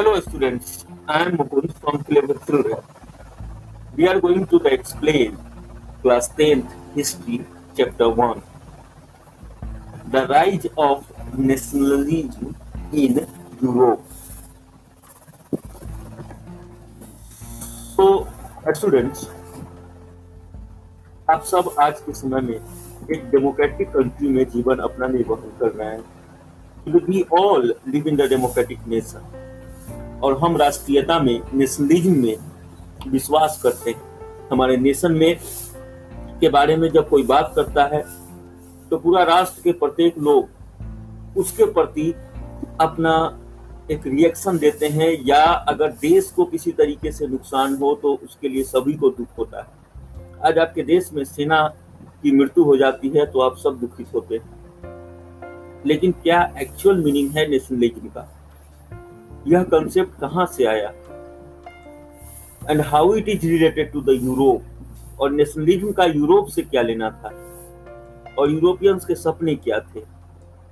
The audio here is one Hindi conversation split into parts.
Hello students, I am Mukund from Clever Children. We are going to explain class 10th history chapter 1. The rise of nationalism in Europe. So students आप सब आज के समय में एक डेमोक्रेटिक कंट्री में जीवन अपना निर्वहन कर रहे हैं we all live in the democratic nation और हम राष्ट्रीयता में नेशनलिज्म में विश्वास करते हैं। हमारे नेशन में के बारे में जब कोई बात करता है तो पूरा राष्ट्र के प्रत्येक लोग उसके प्रति अपना एक रिएक्शन देते हैं, या अगर देश को किसी तरीके से नुकसान हो तो उसके लिए सभी को दुख होता है। आज आपके देश में सेना की मृत्यु हो जाती है तो आप सब दुखित होते हैं। लेकिन क्या एक्चुअल मीनिंग है नेशनलिज्म का? यह कंसेप्ट कहाँ से आया? And how it is related to the Europe और नेशनलिज्म का यूरोप से क्या लेना था? और यूरोपियंस के सपने क्या थे?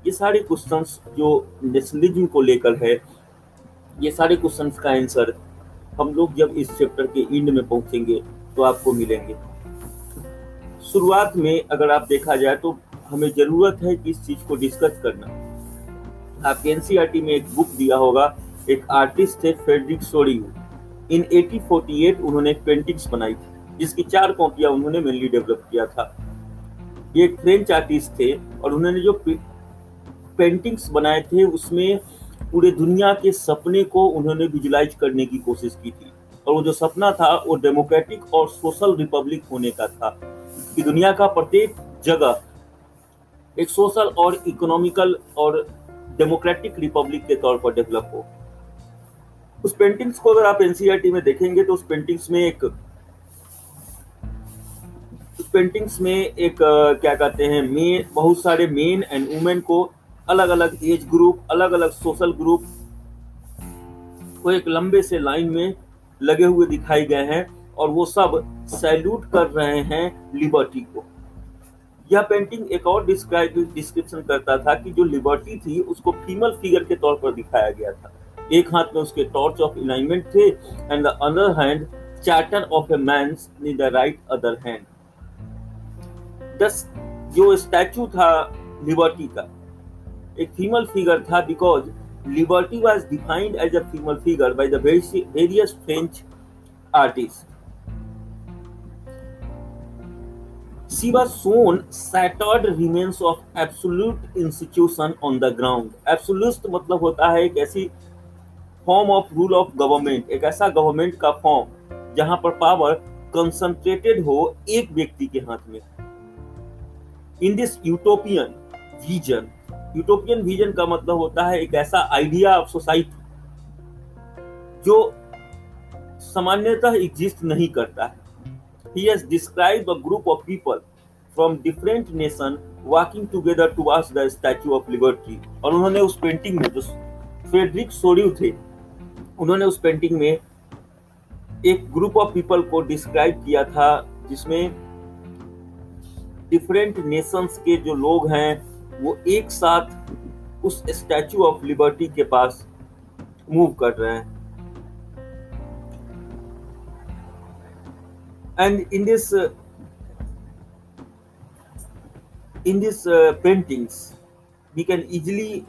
ये सारे क्वेश्चंस जो नेशनलिज्म को लेकर है, ये सारे क्वेश्चंस का आंसर हम लोग जब इस चैप्टर के एंड में पहुँचेंगे तो आपको मिलेंगे। शुरुआत में अगर आप देखा जाए तो हमें ज़रूरत है कि इस चीज़ को डिस्कस करना। आपके एनसीईआरटी में एक बुक दिया होगा एक आर्टिस्ट थे फेडरिक सोरियू इन 1848 उन्होंने एक पेंटिंग्स बनाई थी, जिसकी चार कॉपियाँ उन्होंने मेनली डेवलप किया था। ये एक फ्रेंच आर्टिस्ट थे और उन्होंने जो पेंटिंग्स बनाए थे, उसमें पूरे दुनिया के सपने को उन्होंने विजुलाइज करने की कोशिश की थी। और वो जो सपना था, वो डेमोक्रेटिक और सोशल रिपब्लिक होने का था, कि दुनिया का प्रत्येक जगह एक सोशल और इकोनॉमिकल और डेमोक्रेटिक रिपब्लिक के तौर पर डेवलप हो। उस पेंटिंग्स को अगर आप एनसीईआरटी में देखेंगे तो उस पेंटिंग्स में एक उस पेंटिंग्स में एक क्या कहते हैं मेन बहुत सारे मेन एंड वुमेन को अलग अलग एज ग्रुप अलग अलग सोशल ग्रुप को एक लंबे से लाइन में लगे हुए दिखाई गए हैं और वो सब सैल्यूट कर रहे हैं लिबर्टी को। यह पेंटिंग एक और डिस्क्राइब डिस्क्रिप्शन करता था कि जो लिबर्टी थी, उसको फीमेल फिगर के तौर पर दिखाया गया था। एक हाथ में उसके टॉर्च ऑफ़ अलाइनमेंट थे and the other hand charter of a man in the right other hand this जो स्टैचू था लिबर्टी का, एक फीमेल फिगर था because liberty was defined as a female figure by the various French artist She was shown shattered remains of absolute institution on the ground. Absolute मतलब होता है एक ऐसी form of rule of government एक ऐसा गवर्नमेंट का फॉर्म जहाँ पर पावर कंसंट्रेटेड हो एक व्यक्ति के हाथ में। In this utopian vision utopian vision का मतलब होता है एक ऐसा आइडिया ऑफ़ सोसाइटी जो सामान्यतः एग्जिस्ट नहीं करता है। He has described a group of people from different nation walking together towards the statue of liberty, और उन्होंने उस पेंटिंग में जो फ्रेडरिक सोरियो थे उन्होंने उस पेंटिंग में एक ग्रुप ऑफ़ पीपल को डिस्क्राइब किया था जिसमें डिफरेंट नेशंस के जो लोग हैं वो एक साथ उस स्टैचू ऑफ़ लिबर्टी के पास मूव कर रहे हैं। And in this in these uh, paintings we can easily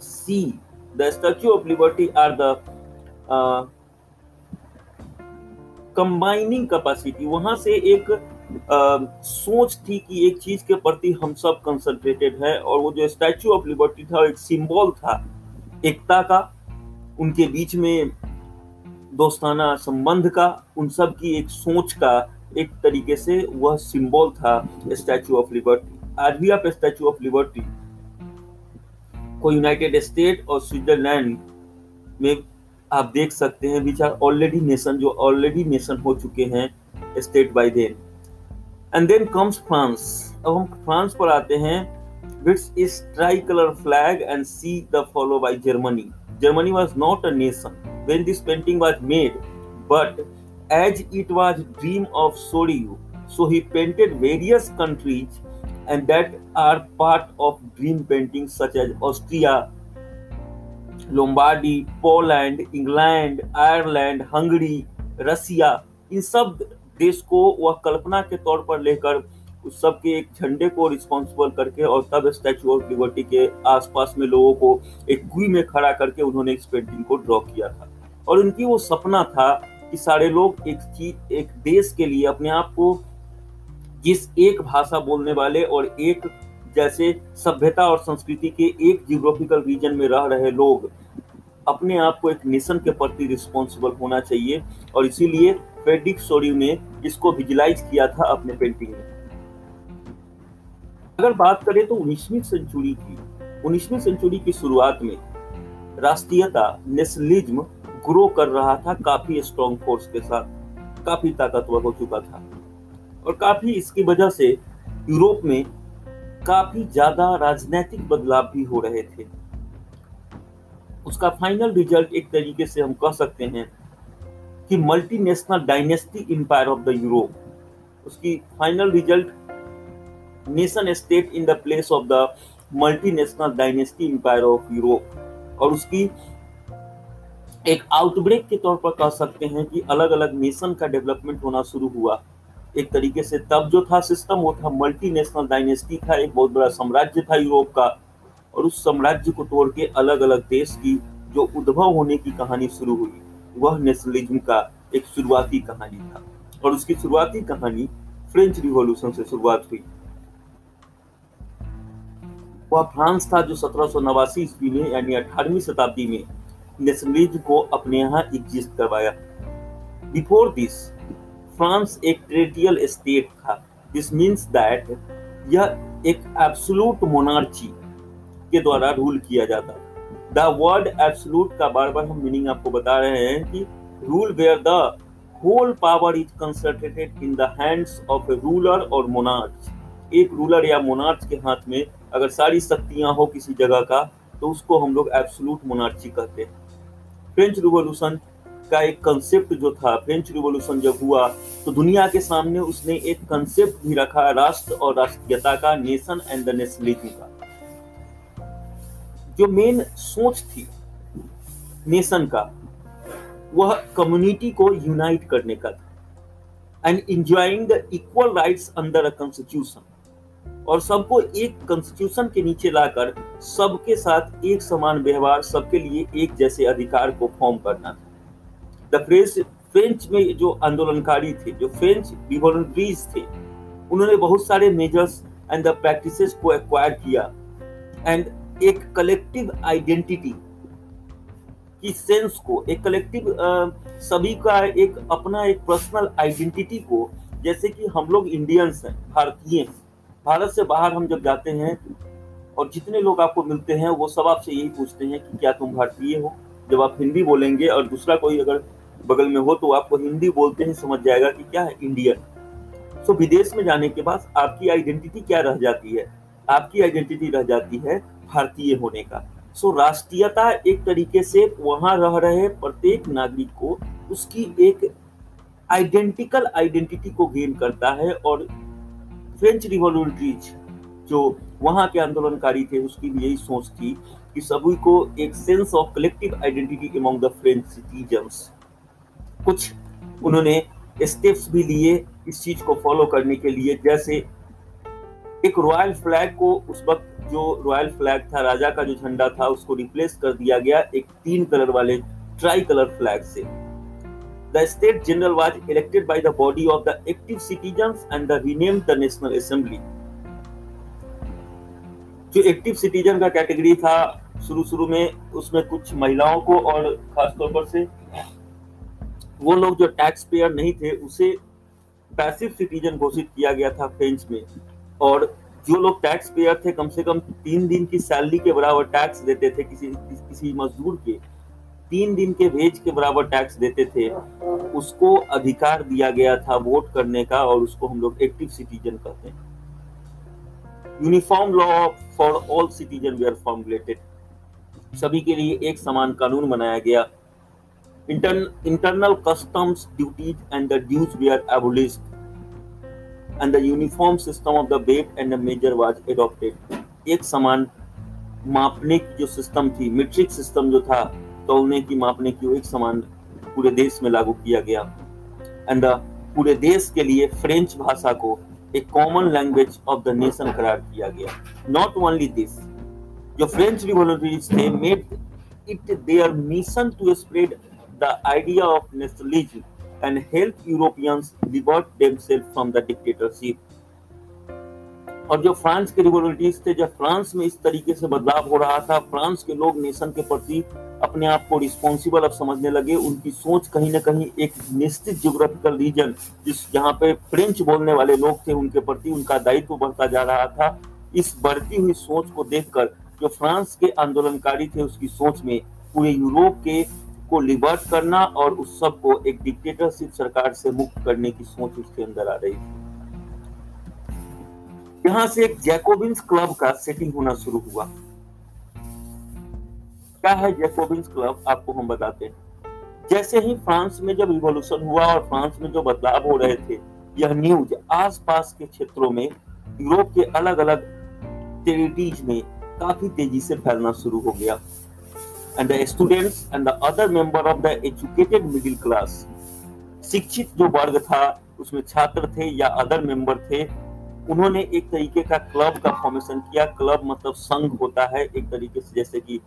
see the statue of liberty are the uh, combining capacity. वहाँ से एक सोच थी कि एक चीज़ के प्रति हम सब कंसंट्रेटेड है और वो जो स्टैचू ऑफ़ लिबर्टी था एक सिंबल था एकता का उनके बीच में दोस्ताना संबंध का उन सब की एक सोच का एक तरीके से वह सिंबल था स्टैचू ऑफ़ लिबर्टी आज भी आप स्टैचू ऑफ़ लिबर्टी को यूनाइटेड स्टेट और स्विट्जरलैंड में आप देख सकते हैं विच आर ऑलरेडी नेशन जो ऑलरेडी नेशन हो चुके हैं state by then and then comes France अब हम फ्रांस पर आते हैं with its is tricolour flag and see the follow by Germany Germany was not a nation when this painting was made but as it was dream of Sorrieu so he painted various countries and that are part of dream paintings such as austria Lombardy Poland England Ireland Hungary Russia इन सब देश को वह कल्पना के तौर पर लेकर उस सब के एक झंडे को रिस्पॉन्सिबल करके और तब स्टैचू ऑफ़ लिबर्टी के आसपास में लोगों को एक कुई में खड़ा करके उन्होंने इस पेंटिंग को ड्रॉ किया था। और उनकी वो सपना था कि सारे लोग एक चीज़ एक देश के लिए अपने आप को जिस एक भाषा बोलने वाले और एक जैसे सभ्यता और संस्कृति के एक जियोग्राफिकल रीजन में रह रहे लोग, अपने आप को एक नेशन के प्रति रिस्पॉन्सिबल होना चाहिए और इसीलिए फेडिक सोरियो ने इसको विजुलाइज किया था अपने पेंटिंग में। अगर बात करें तो 19वीं सेंचुरी की 19वीं सेंचुरी की शुरुआत में राष्ट्रीयता नेशनलिज्म ग्रो कर रहा था काफ़ी स्ट्रॉन्ग फोर्स के साथ, काफ़ी ताकतवर हो चुका था। और काफ़ी इसकी वजह से यूरोप में काफ़ी ज़्यादा राजनीतिक बदलाव भी हो रहे थे। उसका फाइनल रिज़ल्ट एक तरीके से हम कह सकते हैं कि multinational dynasty empire of the Europe उसकी final result nation state in the place of the multinational dynasty empire of Europe और उसकी एक आउटब्रेक के तौर पर कह सकते हैं कि अलग अलग नेशन का डेवलपमेंट होना शुरू हुआ। एक तरीके से तब जो था सिस्टम वो था मल्टीनेशनल डायनेस्टी था, एक बहुत बड़ा साम्राज्य था यूरोप का। और उस साम्राज्य को तोड़ के अलग अलग देश की जो उद्भव होने की कहानी शुरू हुई, वह नेशनलिज्म का एक शुरुआती कहानी था। और उसकी शुरुआती कहानी फ्रेंच रिवॉल्यूशन से शुरुआत हुई। वह फ्रांस था जो सत्रह सौ नवासी ईस्वी में, यानी अठारहवीं शताब्दी में नेशनलिज्म को अपने यहाँ एग्जिस्ट करवाया। बिफोर दिस फ्रांस एक ट्रेडियल स्टेट था। दिस मीन्स दैट यह एक एब्सोलूट मोनार्ची के द्वारा रूल किया जाता द वर्ड एब्सोलूट का बार बार हम मीनिंग आपको बता रहे हैं कि rule where the whole power is concentrated in the hands of a ruler और मोनार्च एक रूलर या मोनार्च के हाथ में अगर सारी शक्तियाँ हो किसी जगह का तो उसको हम लोग एब्सोलूट मोनार्ची कहते हैं। फ्रेंच रिवॉल्यूशन का एक कंसेप्ट जो था फ्रेंच रिवॉल्यूशन जब हुआ तो दुनिया के सामने उसने एक कंसेप्ट भी रखा, राष्ट्र और राष्ट्रीयता का नेशन एंड द नेशनलिज्म का। जो मेन सोच थी नेशन का, वह कम्युनिटी को यूनाइट करने का था and enjoying the equal rights under a constitution और सबको एक कॉन्स्टिट्यूशन के नीचे लाकर, सबके साथ एक समान व्यवहार, सबके लिए एक जैसे अधिकार को फॉर्म करना था। द फ्रेंच फ्रेंच में जो आंदोलनकारी थे, जो फ्रेंच रिवॉल्यूटरीज थे, उन्होंने बहुत सारे मेजर्स एंड द प्रैक्टिसेस को एक्वायर किया। एंड एक कलेक्टिव आइडेंटिटी की सेंस को, एक कलेक्टिव सभी का एक अपना एक पर्सनल आइडेंटिटी को, जैसे कि हम लोग इंडियंस हैं, भारतीय हैं। भारत से बाहर हम जब जाते हैं, और जितने लोग आपको मिलते हैं, वो सब आपसे यही पूछते हैं कि क्या तुम भारतीय हो? जब आप हिंदी बोलेंगे और दूसरा कोई अगर बगल में हो तो आपको हिंदी बोलते ही समझ जाएगा कि क्या है इंडियन। सो विदेश में जाने के बाद आपकी आइडेंटिटी क्या रह जाती है? आपकी आइडेंटिटी रह जाती है भारतीय होने का। सो राष्ट्रीयता एक तरीके से वहाँ रह रहे प्रत्येक नागरिक को उसकी एक आइडेंटिकल आइडेंटिटी को गेन करता है और फ्रेंच रिवॉल्यूटरीज जो वहाँ के आंदोलनकारी थे, उसकी भी यही सोच थी कि सभी को एक sense of collective identity among the French citizens कुछ उन्होंने स्टेप्स भी लिए इस चीज़ को फॉलो करने के लिए। जैसे एक रॉयल फ्लैग को उस वक्त जो रॉयल फ्लैग था, राजा का जो झंडा था, उसको रिप्लेस कर दिया गया एक तीन कलर वाले ट्राई कलर फ्लैग से। The state general was elected by the body of the active citizens and the rename the national assembly जो एक्टिव सिटीजन का कैटेगरी था शुरू शुरू में उसमें कुछ महिलाओं को और खासतौर पर से वो लोग जो टैक्स पेयर नहीं थे, उसे पैसिव सिटीजन घोषित किया गया था फ्रेंच में। और जो लोग टैक्स पेयर थे, कम से कम तीन दिन की सैलरी के बराबर टैक्स देते थे किसी किसी मजदूर के। तीन दिन के वेज के बराबर टैक्स देते थे। उसको अधिकार दिया गया था वोट करने का और उसको हम लोग एक्टिव सिटीजन कहते हैं। Uniform law for all citizen were formulated सभी के लिए एक समान कानून बनाया गया। Intern, internal customs duties and the dues were abolished, and the uniform system of the weight and the measure was adopted. एक समान मापने की जो सिस्टम थी मीट्रिक सिस्टम जो था तोलने की मापने की एक समान पूरे देश में लागू किया गया एंड पूरे देश के लिए फ्रेंच भाषा को एक common language of the nation करार किया गया नॉट ओनली दिस जो फ्रेंच रिवोल्यूटरीज थे made it their mission to spread the idea of nationalism and help Europeans liberate themselves from the dictatorship और जो फ्रांस के रिवोल्यूटरीज थे जब फ्रांस में इस तरीके से बदलाव हो रहा था, फ्रांस के लोग नेशन के प्रति अपने आप को रिस्पॉन्सिबल अब समझने लगे। उनकी सोच कहीं ना कहीं एक निश्चित जियोग्राफिकल रीजन जिस जहाँ पे फ्रेंच बोलने वाले लोग थे, उनके प्रति उनका दायित्व बढ़ता जा रहा था। इस बढ़ती हुई सोच को देखकर जो फ्रांस के आंदोलनकारी थे, उसकी सोच में पूरे यूरोप के को लिबर्ट करना और उस सबको एक डिक्टेटरशिप सरकार से मुक्त करने की सोच उसके अंदर आ रही थी। यहाँ से एक जैकोबिन्स क्लब का सेटिंग होना शुरू हुआ। क्या है जैकोबिन्स क्लब आपको हम बताते हैं। जैसे ही फ्रांस में जब रिवॉल्यूशन हुआ और फ्रांस में जो बदलाव हो रहे थे, यह न्यूज़ आसपास के क्षेत्रों में, यूरोप के अलग अलग टेरिटीज में काफ़ी तेज़ी से फैलना शुरू हो गया। And the students and the other member of the educated middle class शिक्षित जो वर्ग था, उसमें छात्र थे या अदर मेंबर थे, उन्होंने एक तरीके का क्लब का फॉर्मेशन किया। क्लब मतलब संघ होता है, एक तरीके से जैसे कि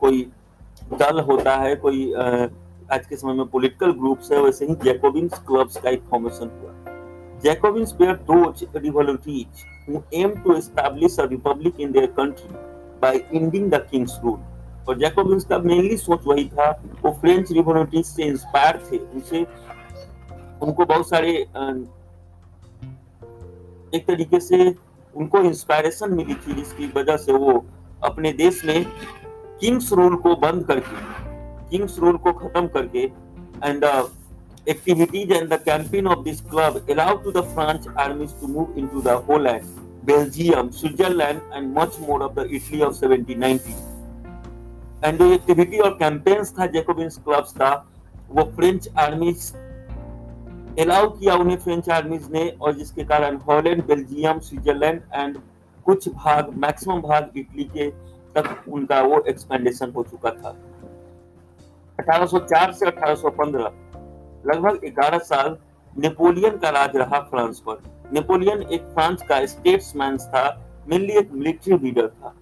कोई दल होता है, कोई आज के समय में पॉलिटिकल ग्रुप्स है, वैसे ही जैकोबिन्स क्लब्स का एक फॉर्मेशन हुआ। Jacobins were those revolutionaries who aim to establish a republic in their country by ending the king's rule और जैकोबिन्स का मेनली सोच वही था। वो फ्रेंच रिवोल्यूटिस से इंस्पायर थे। उनसे उनको बहुत सारे एक तरीके से उनको इंस्पायरेशन मिली थी, जिसकी वजह से वो अपने देश में किंग्स रूल को बंद करके किंग्स रूल को खत्म करके and the activities and the campaign of this club allow to the French armies to move into the Holland Belgium Switzerland and much more of the Italy of 1790 and जो एक्टिविटी और कैंपेन्स था जेकोबिन्स क्लब्स का वो फ्रेंच आर्मीज अलाउ किया उन्हें फ्रेंच आर्मीज ने, और जिसके कारण हॉलैंड बेल्जियम स्विट्जरलैंड एंड कुछ भाग मैक्सिमम भाग इटली के तक उनका वो एक्सपेंडेशन हो चुका था। 1804 से 1815 लगभग 11 साल नेपोलियन का राज रहा फ्रांस पर। नेपोलियन एक फ्रांस का स्टेट्समैन था मेनली एक मिलिट्री लीडर था।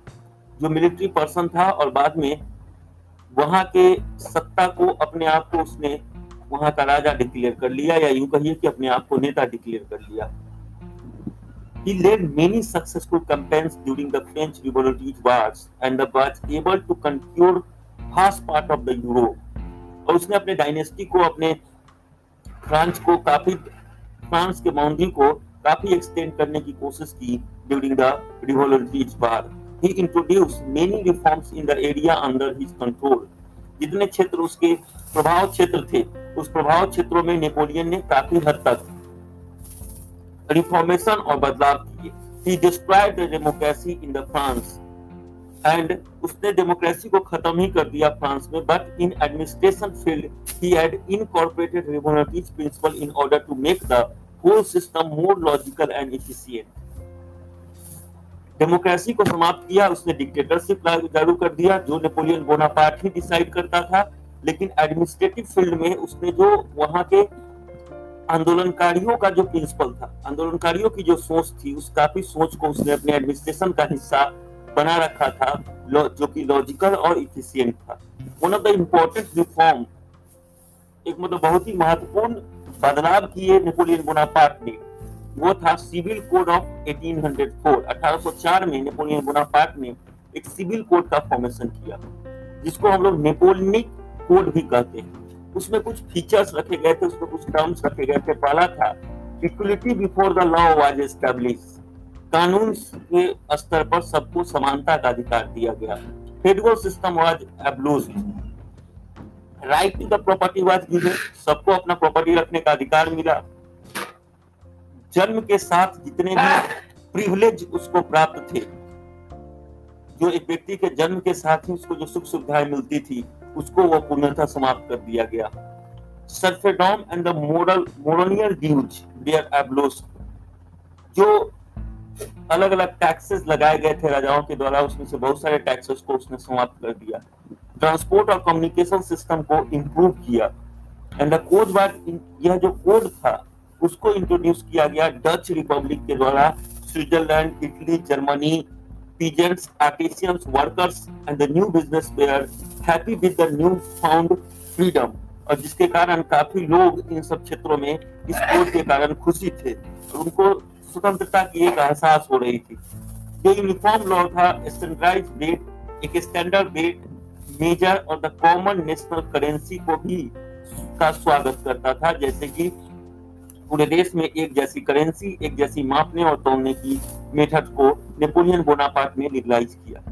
जो मिलिट्री पर्सन था और बाद में वहाँ के सत्ता को अपने आप को उसने वहाँ का राजा डिक्लेयर कर लिया या यूँ कहिए कि अपने आप को नेता डिक्लेयर कर लिया He led many successful campaigns during the French Revolutionary Wars and was able to conquer vast part of the Europe. और उसने अपने डायनेस्टी को, अपने फ्रांस को, काफ़ी फ्रांस के बाउंड्री को काफ़ी एक्सटेंड करने की कोशिश की during the revolutionary war he introduce many reforms in the area under his control जितने क्षेत्र उसके प्रभाव क्षेत्र थे, उस प्रभाव क्षेत्रों में नेपोलियन ने काफ़ी हद तक रिफॉर्मेशन और बदलाव किए। He destroyed the democracy in the France and उसने डेमोक्रेसी को खत्म ही कर दिया फ्रांस में but in administration field he had incorporated revolutionaries principle in order to make the whole system more logical and efficient democracy को समाप्त किया, उसने डिक्टेटरशिप लागू कर दिया, जो नेपोलियन बोनापार्ट ही डिसाइड करता था। लेकिन एडमिनिस्ट्रेटिव फ़ील्ड में उसने जो वहाँ के आंदोलनकारियों का जो प्रिंसिपल था, आंदोलनकारियों की जो सोच थी, उस काफ़ी सोच को उसने अपने एडमिनिस्ट्रेशन का हिस्सा बना रखा था जो कि लॉजिकल और इफिशियंट था। One of the important reform एक मतलब बहुत ही महत्वपूर्ण बदलाव किए नेपोलियन बोनापार्ट ने। वो था सिविल कोड ऑफ़ 1804 1804 में, नेपोलियन बोनापार्ट ने एक सिविल कोड का फॉर्मेशन किया, जिसको हम लोग नेपोलियनिक कोड भी कहते हैं। उसमें कुछ फीचर्स रखे गए थे, उसमें कुछ टर्म्स रखे गए थे। पहला था equality before the law was establish कानून के स्तर पर सबको समानता का अधिकार दिया गया। Federal system was abolished right to the property was given सबको अपना प्रॉपर्टी रखने का अधिकार मिला। जन्म के साथ जितने भी प्रिविलेज उसको प्राप्त थे जो एक व्यक्ति के जन्म के साथ ही उसको जो सुख सुविधाएँ मिलती थी उसको वो पूर्णतः समाप्त कर दिया गया। Serfdom and the moral manorial dues there abolished जो अलग अलग टैक्सेस लगाए गए थे राजाओं के द्वारा उसमें से बहुत सारे टैक्सेस को उसने समाप्त कर दिया। ट्रांसपोर्ट और कम्युनिकेशन सिस्टम को इम्प्रूव किया। एंड द कोड वर्ड यह जो कोड था उसको इंट्रोड्यूस किया गया डच रिपब्लिक के द्वारा Switzerland Italy Germany peasants, artisans, workers, and the new business were happy with the new found freedom. और जिसके कारण काफ़ी लोग इन सब क्षेत्रों में इस कोड के कारण खुशी थे और उनको स्वतंत्रता की एक एहसास हो रही थी जो यूनिफॉर्म लॉ था स्टैंडर्डाइज रेट एक स्टैंडर्ड रेट मेजर और द कॉमन नेशनल करेंसी को भी का स्वागत करता था जैसे कि पूरे देश में एक जैसी करेंसी एक जैसी मापने और तोड़ने की मेथड को नेपोलियन बोनापार्ट ने लीगलाइज किया,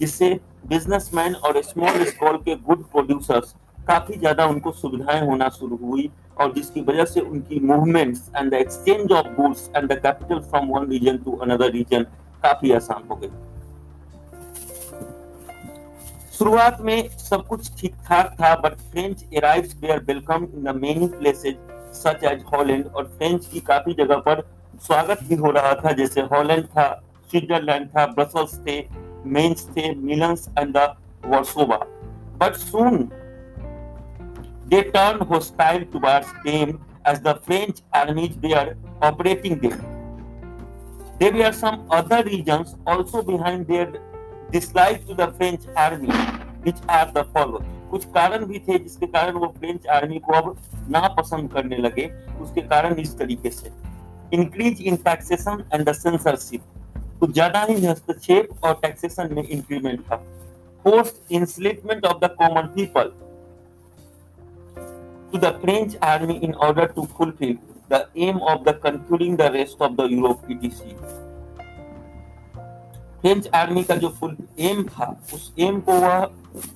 जिससे बिजनेसमैन और स्मॉल स्कॉल के गुड प्रोड्यूसर्स काफ़ी ज़्यादा उनको सुविधाएँ होना शुरू हुई और जिसकी वजह से उनकी movements and the exchange of goods and the capital from one region to another region काफ़ी आसान हो गई। शुरुआत में सब कुछ ठीक ठाक था but French arrives there welcome in the many places such as Holland और फ्रेंच की काफ़ी जगह पर स्वागत भी हो रहा था, जैसे हॉलैंड था, स्विट्जरलैंड था, ब्रसल्स थे मेंस थे Milan and the Warsaw. But soon they turn hostile towards them as the French armies they are operating them there are some other reasons also behind their dislike to the French army which are the following कुछ कारण भी थे जिसके कारण वो फ्रेंच आर्मी को अब नापसंद करने लगे। उसके कारण इस तरीके से। Increase in taxation and censorship कुछ ज़्यादा ही हस्तक्षेप और टैक्सेशन में इंक्रीमेंट था। Force enlistment of the common people to the French army in order to fulfill the aim of the conquering the rest of the Europe etc. French army का जो फुल एम था, उस एम को वह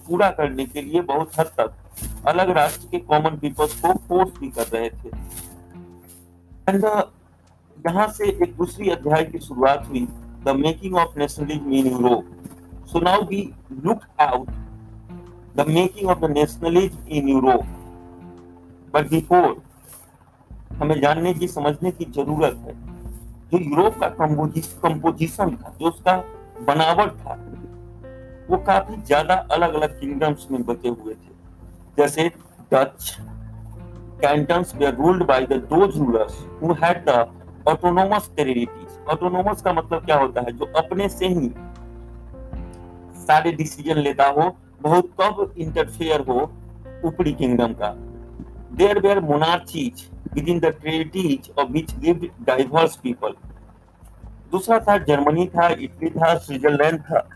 पूरा करने के लिए बहुत हद तक अलग राष्ट्र के कॉमन पीपल्स को फोर्स भी कर रहे थे। एंड यहाँ से एक दूसरी अध्याय की शुरुआत हुई the making of nationalism in Europe so now we look out the making of the nationalism in Europe but before हमें जानने की, समझने की ज़रूरत है। जो यूरोप का कंपोजिशन था, जो उसका बनावट था, वो काफ़ी ज़्यादा अलग अलग किंगडम्स में बचे हुए थे। जैसे Dutch cantons were ruled by the those rulers who had the autonomous territories autonomous का मतलब क्या होता है? जो अपने से ही सारे डिसीज़न लेता हो, बहुत कब इंटरफेयर हो ऊपरी किंगडम का। There were monarchies within the territories of which lived diverse people. दूसरा था जर्मनी था इटली था स्विट्जरलैंड था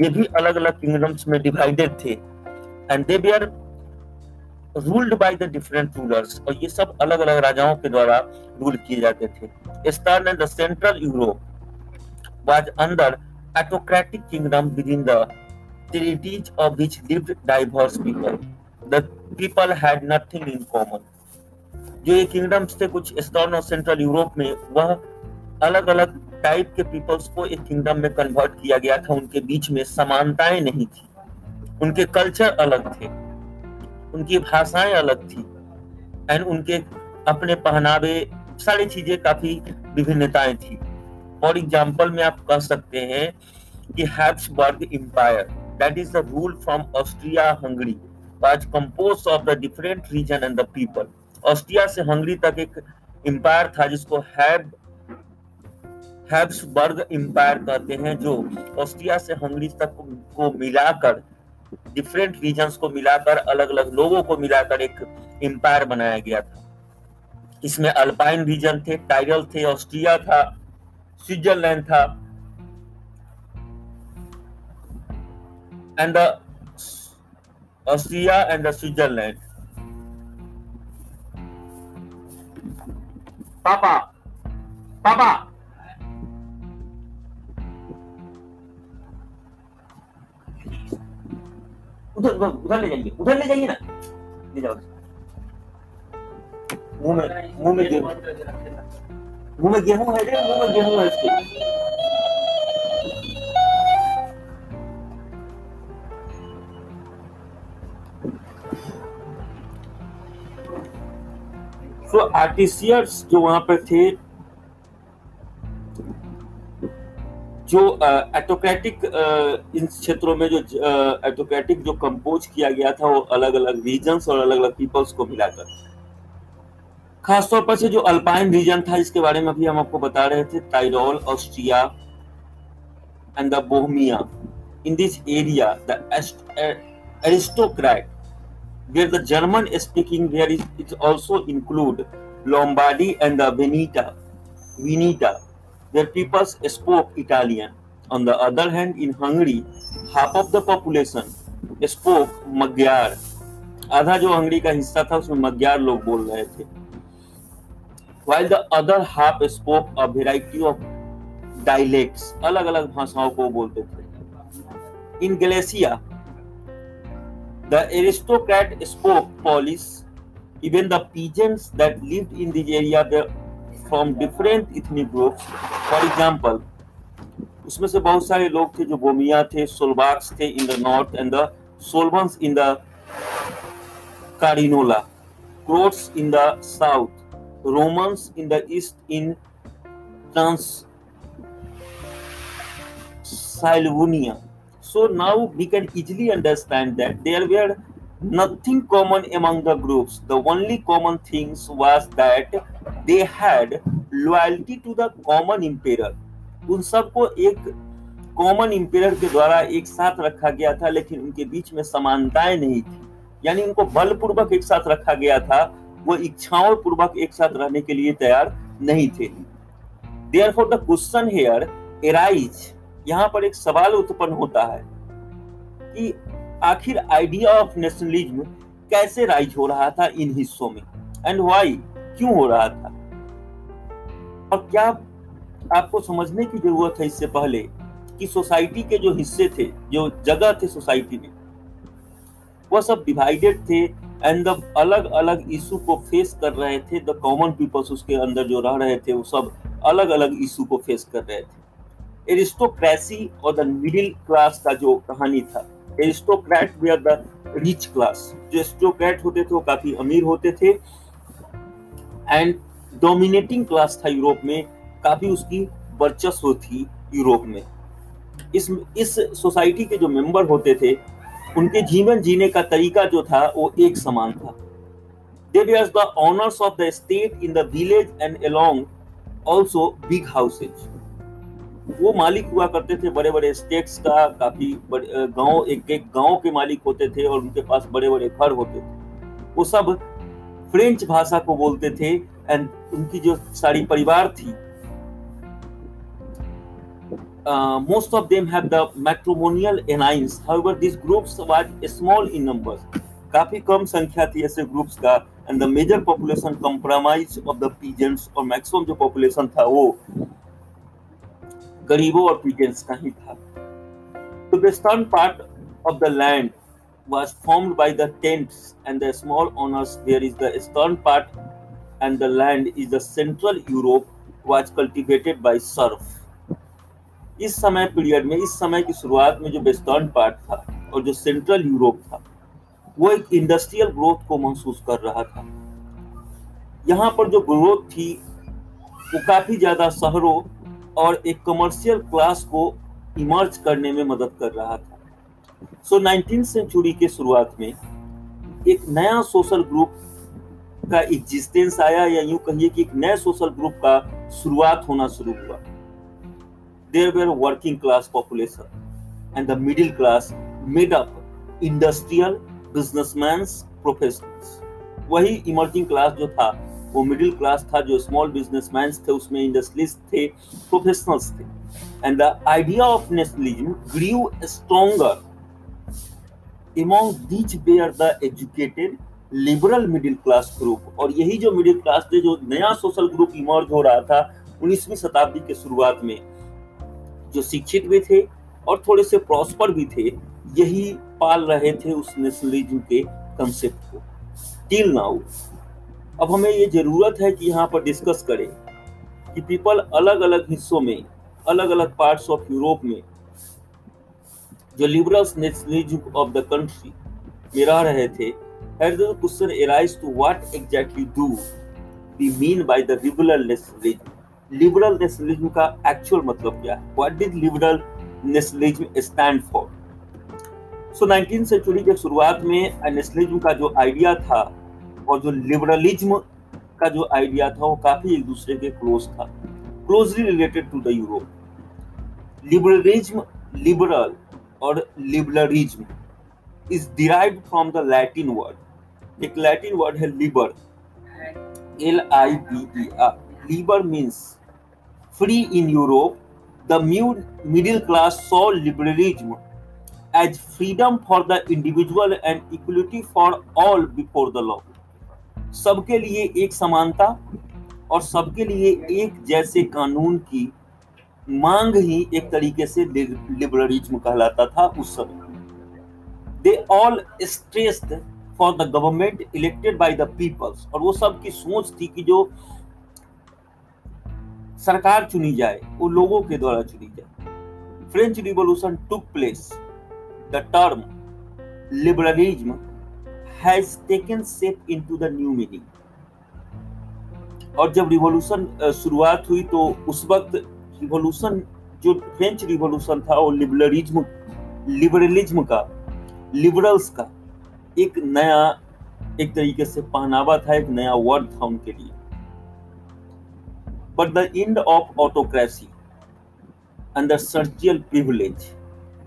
ये भी अलग अलग किंगडम्स में डिवाइडेड थे and they were ruled by the different rulers और ये सब अलग अलग राजाओं के द्वारा रूल किए जाते थे eastern and the central Europe was under autocratic kingdom within the territories of which lived diverse people. The people had nothing in common. जो ये किंगडम्स थे कुछ ईस्टर्न और सेंट्रल यूरोप में, वह अलग अलग टाइप के पीपल्स को एक किंगडम में कन्वर्ट किया गया था। उनके बीच में समानताएँ नहीं थी। उनके कल्चर अलग थे। उनकी भाषाएँ अलग थी। एंड उनके अपने पहनावे, सारी चीज़ें काफ़ी विभिन्नताएँ थी। फॉर एग्ज़ाम्पल में आप कह सकते हैं कि Habsburg empire that is the rule from Austria Hungary was composed of the different region and the people. Austria से हंगरी तक एक एम्पायर था, जिसको हैब हैब्सबर्ग एम्पायर कहते हैं, जो ऑस्ट्रिया से हंगरी तक को मिलाकर डिफरेंट रीजन्स को मिलाकर अलग अलग लोगों को मिलाकर एक एम्पायर बनाया गया था। इसमें अल्पाइन रीजन थे टाइरल थे, ऑस्ट्रिया था, स्विट्जरलैंड था एंड द Austria and पापा Papa, Papa. उधर उधर ले जाइए उधर ले जाइए ना। ले जाओ। मुँह में मुँह में गेहूँ मुँह में गेहूँ है मुँह में गेहूँ है इसके। तो आर्टिसियर्स जो वहाँ पर थे, जो एटोक्रेटिक इन क्षेत्रों में जो एटोक्रेटिक जो कंपोज किया गया था, वो अलग अलग रीजन्स और अलग अलग पीपल्स को मिलाकर खासतौर पर से जो अल्पाइन रीजन था, इसके बारे में अभी हम आपको बता रहे थे Tyrol Austria and the Bohemia in this area the aristocrat where the German speaking where it also include Lombardy and the Veneta, Veneta Their peoples spoke Italian. On the other hand, in Hungary, half of the population spoke Magyar. आधा जो हंगरी का हिस्सा था उसमें मग्यार लोग बोल रहे थे while the other half spoke a variety of dialects अलग अलग भाषाओं को बोलते थे in Galicia the aristocrat spoke Polish even the peasants that lived in this area were from different ethnic groups for example उसमें से बहुत सारे लोग थे जो बोमिया थे सोलबाक्स थे in the north and the Slovenes in the Carniola Croats in the south Romans in the east in trans Salvonia. So now we can easily understand that there were nothing common among the groups. The only common things was that they had loyalty to the common empire उन सबको एक कॉमन इम्पेयर के द्वारा एक साथ रखा गया था, लेकिन उनके बीच में समानताएँ नहीं थी। यानी उनको बलपूर्वक एक साथ रखा गया था, वो इच्छाओं पूर्वक एक साथ रहने के लिए तैयार नहीं थे। There the question here arise यहाँ पर एक सवाल उत्पन्न होता है कि आखिर आइडिया ऑफ़ नेशनलिज्म कैसे राइज हो रहा था इन हिस्सों में? एंड वाई क्यों हो रहा था? और क्या आपको समझने की ज़रूरत है इससे पहले कि सोसाइटी के जो हिस्से थे, जो जगह थे सोसाइटी में, वह सब डिवाइडेड थे एंड द अलग अलग इशू को फेस कर रहे थे द कॉमन पीपल्स उसके अंदर जो रह रहे थे, वो सब अलग अलग इशू को फेस कर रहे थे। एरिस्टोक्रेसी और द मिडिल क्लास का जो कहानी था। Aristocrat were the rich class जो एरिस्टोक्रेट होते थे, वो काफ़ी अमीर होते थे। एंड डोमिनेटिंग क्लास था यूरोप में। काफ़ी उसकी वर्चस्व थी यूरोप में। इस इस सोसाइटी के जो मेंबर होते थे, उनके जीवन जीने का तरीका जो था, वो एक समान था। They were the owners of the estate in the village and along also big houses वो मालिक हुआ करते थे बड़े बड़े स्टेट्स का, काफ़ी गाँव, एक एक गाँव के मालिक होते थे और उनके पास बड़े बड़े घर होते थे। वो सब फ्रेंच भाषा को बोलते थे एंड उनकी जो सारी परिवार थी most of them have the matrimonial alliance however this groups was small in numbers काफ़ी कम संख्या थी ऐसे ग्रुप्स का and the major population compromise of the peasants और मैक्सिमम जो पॉपुलेशन था वो गरीबों और पीजेंट्स का ही था। तो western part of the land was formed by the tents and the small owners. There is the eastern part and the land is the central Europe was cultivated by surf. इस समय पीरियड में, इस समय की शुरुआत में जो वेस्टर्न पार्ट था और जो सेंट्रल यूरोप था, वो एक इंडस्ट्रियल ग्रोथ को महसूस कर रहा था। यहाँ पर जो ग्रोथ थी, वो काफ़ी ज़्यादा शहरों और एक कमर्शियल क्लास को इमर्ज करने में मदद कर रहा था। सो नाइनटीन सेंचुरी के शुरुआत में एक नया सोशल ग्रुप का एग्जिस्टेंस आया या यूँ कहिए कि एक नए सोशल ग्रुप का शुरुआत होना शुरू हुआ। There were working class population and the middle class made up industrial businessman professionals वही इमर्जिंग क्लास जो था वो मिडिल क्लास था, जो स्मॉल बिजनेसमैन थे, उसमें इंडस्ट्रीज़ थे प्रोफेशनल्स थे. And the idea of nationalism grew stronger among these were the educated liberal middle class group और यही जो मिडिल क्लास थे, जो नया सोशल ग्रुप इमर्ज हो रहा था, उन्नीसवीं शताब्दी के शुरुआत में, जो शिक्षित भी थे और थोड़े से प्रॉस्पर भी थे, यही पाल रहे थे उस नेशनलिज्म के कंसेप्ट को. टिल नाउ अब हमें ये ज़रूरत है कि यहाँ पर डिस्कस करें कि पीपल अलग अलग हिस्सों में अलग अलग पार्ट्स ऑफ़ यूरोप में, जो liberals nationalism of the country में रह रहे थे question arises to what exactly do we mean by the liberal nationalism? Liberal nationalism का एक्चुअल मतलब क्या है what did liberal nationalism stand for so nineteen century के शुरुआत में नेशनलिज्म का जो आइडिया था और जो लिबरलिज्म का जो आइडिया था वो काफ़ी एक दूसरे के क्लोज था। Closely related to the Europe liberalism liberal और liberalism is derived from the Latin word एक लैटिन वर्ड है liber L I B E R liber means free in Europe the middle class saw liberalism as freedom for the individual and equality for all before the law सबके लिए एक समानता और सबके लिए एक जैसे कानून की मांग ही एक तरीके से लिबरलिज्म कहलाता था उस समय। They all stressed for the government elected by the peoples और वो सब की सोच थी कि जो सरकार चुनी जाए, वो लोगों के द्वारा चुनी जाए। French revolution took place the term liberalism has taken shape into the new meaning और जब रिवॉल्यूशन शुरुआत हुई तो उस वक्त रिवॉल्यूशन जो फ्रेंच रिवॉल्यूशन था वो लिबरलिज्म लिबरलिज्म का लिबरल्स का एक नया, एक तरीके से पहनावा था, एक नया वर्ड था उनके लिए। But the end of autocracy and the clerical privilege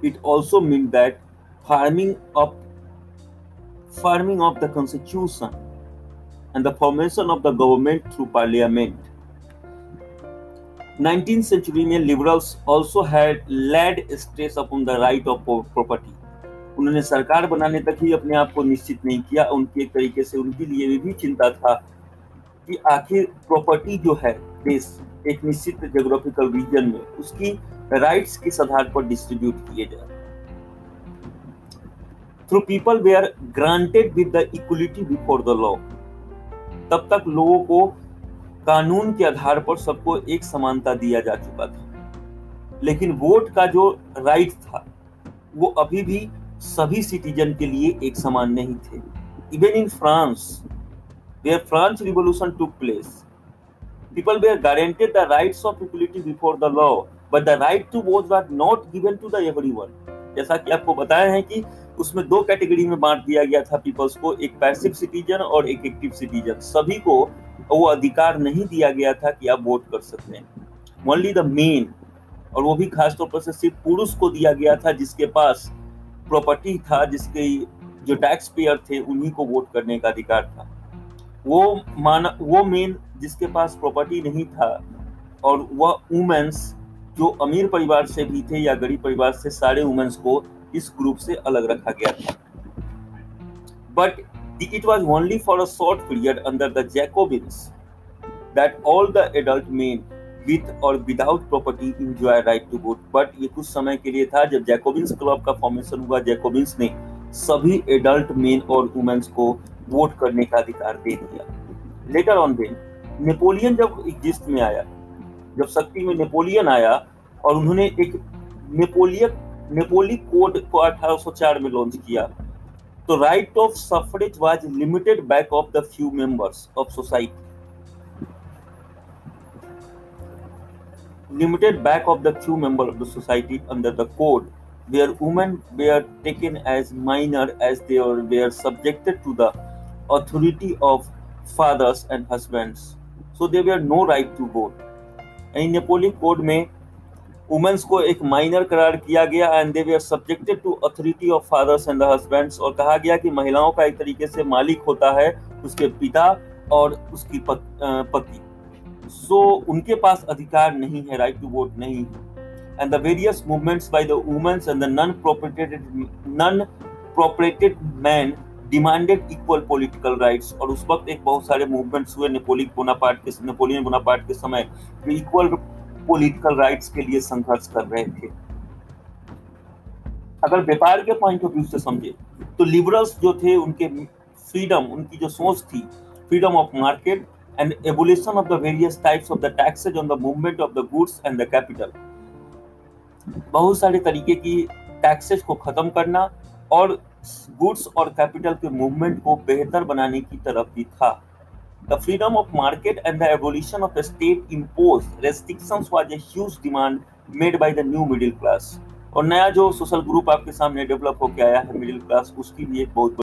it also mean that farming of farming of the constitution and the formation of the government through parliament. 19th century में liberals also had laid stress upon the right of property. उन्होंने सरकार बनाने तक ही अपने आप को निश्चित नहीं किया। उनकी एक तरीके से उनके लिए भी चिंता था कि आखिर प्रॉपर्टी जो है देश एक निश्चित जोग्राफिकल रीजन में उसकी राइट्स किस आधार पर डिस्ट्रीब्यूट किए जाए। Through people they are granted with the equality before the law तब तक लोगों को कानून के आधार पर सबको एक समानता दिया जा चुका था। लेकिन वोट का जो राइट था, वो अभी भी सभी सिटीजन के लिए एक समान नहीं थे। Even in France where France revolution took place people were guaranteed the rights of equality before the law but the right to vote are not given to the everyone जैसा कि आपको बताया है कि उसमें दो कैटेगरी में बांट दिया गया था पीपल्स को, एक पैसिव सिटीजन और एक एक्टिव सिटीजन। सभी को वो अधिकार नहीं दिया गया था कि आप वोट कर सकते हैं। ओनली द मेन और वो भी खासतौर पर से सिर्फ़ पुरुष को दिया गया था जिसके पास प्रॉपर्टी था, जिसके जो टैक्स पेयर थे, उन्हीं को वोट करने का अधिकार था। वो मान, वो मेन जिसके पास प्रॉपर्टी नहीं था, और वह वुमेन्स जो अमीर परिवार से भी थे या गरीब परिवार से सारे वुमेन्स को इस ग्रुप से अलग रखा गया था। But it was only for a short period under the Jacobins that all the adult men with और without property enjoy right to vote but ये कुछ समय के लिए था जब जैकोबिन्स क्लब का फॉर्मेशन हुआ जैकोबिन्स ने सभी एडल्ट मेन और वुमेन्स को वोट करने का अधिकार दे दिया। लेटर ऑन देन नेपोलियन जब एग्जिस्ट में आया, जब शक्ति में नेपोलियन आया और उन्होंने एक नेपोलियन नेपोली कोड को 1804 में लॉन्च किया। तो right of suffrage was limited back of the few members of society limited back of the few member of the society under the code where women were taken as minor as they और were subjected to the authority of fathers and husbands so they were no right to vote and Napoleonic code में वुमेन्स को एक माइनर करार किया गया and they were subjected to authority of fathers and husbands और कहा गया कि महिलाओं का एक तरीके से मालिक होता है उसके पिता और उसकी पति। सो so, उनके पास अधिकार नहीं है राइट टू वोट नहीं है। And the various movements by the womens and the non propertied non propertied man demanded equal political rights और उस वक्त एक बहुत सारे मूवमेंट्स हुए नेपोलियन बोनापार्ट के नेपोलियन बोनापार्ट के समय। इक्वल पॉलिटिकल राइट्स के लिए संघर्ष कर रहे थे। अगर व्यापार के पॉइंट ऑफ़ व्यू से समझे तो लिबरल्स जो थे, उनके फ्रीडम उनकी जो सोच थी freedom of market and abolition of the various types of the taxes on the movement of the goods and the capital बहुत सारे तरीके की टैक्सेस को खत्म करना और गुड्स और कैपिटल के मूवमेंट को बेहतर बनाने की तरफ़ भी था। The freedom of market and the abolition of the state-imposed restrictions was a huge demand made by the new middle class. और नया जो सोशल ग्रुप आपके सामने डेवलप होकर आया है मिडिल क्लास उसकी भी एक बहुत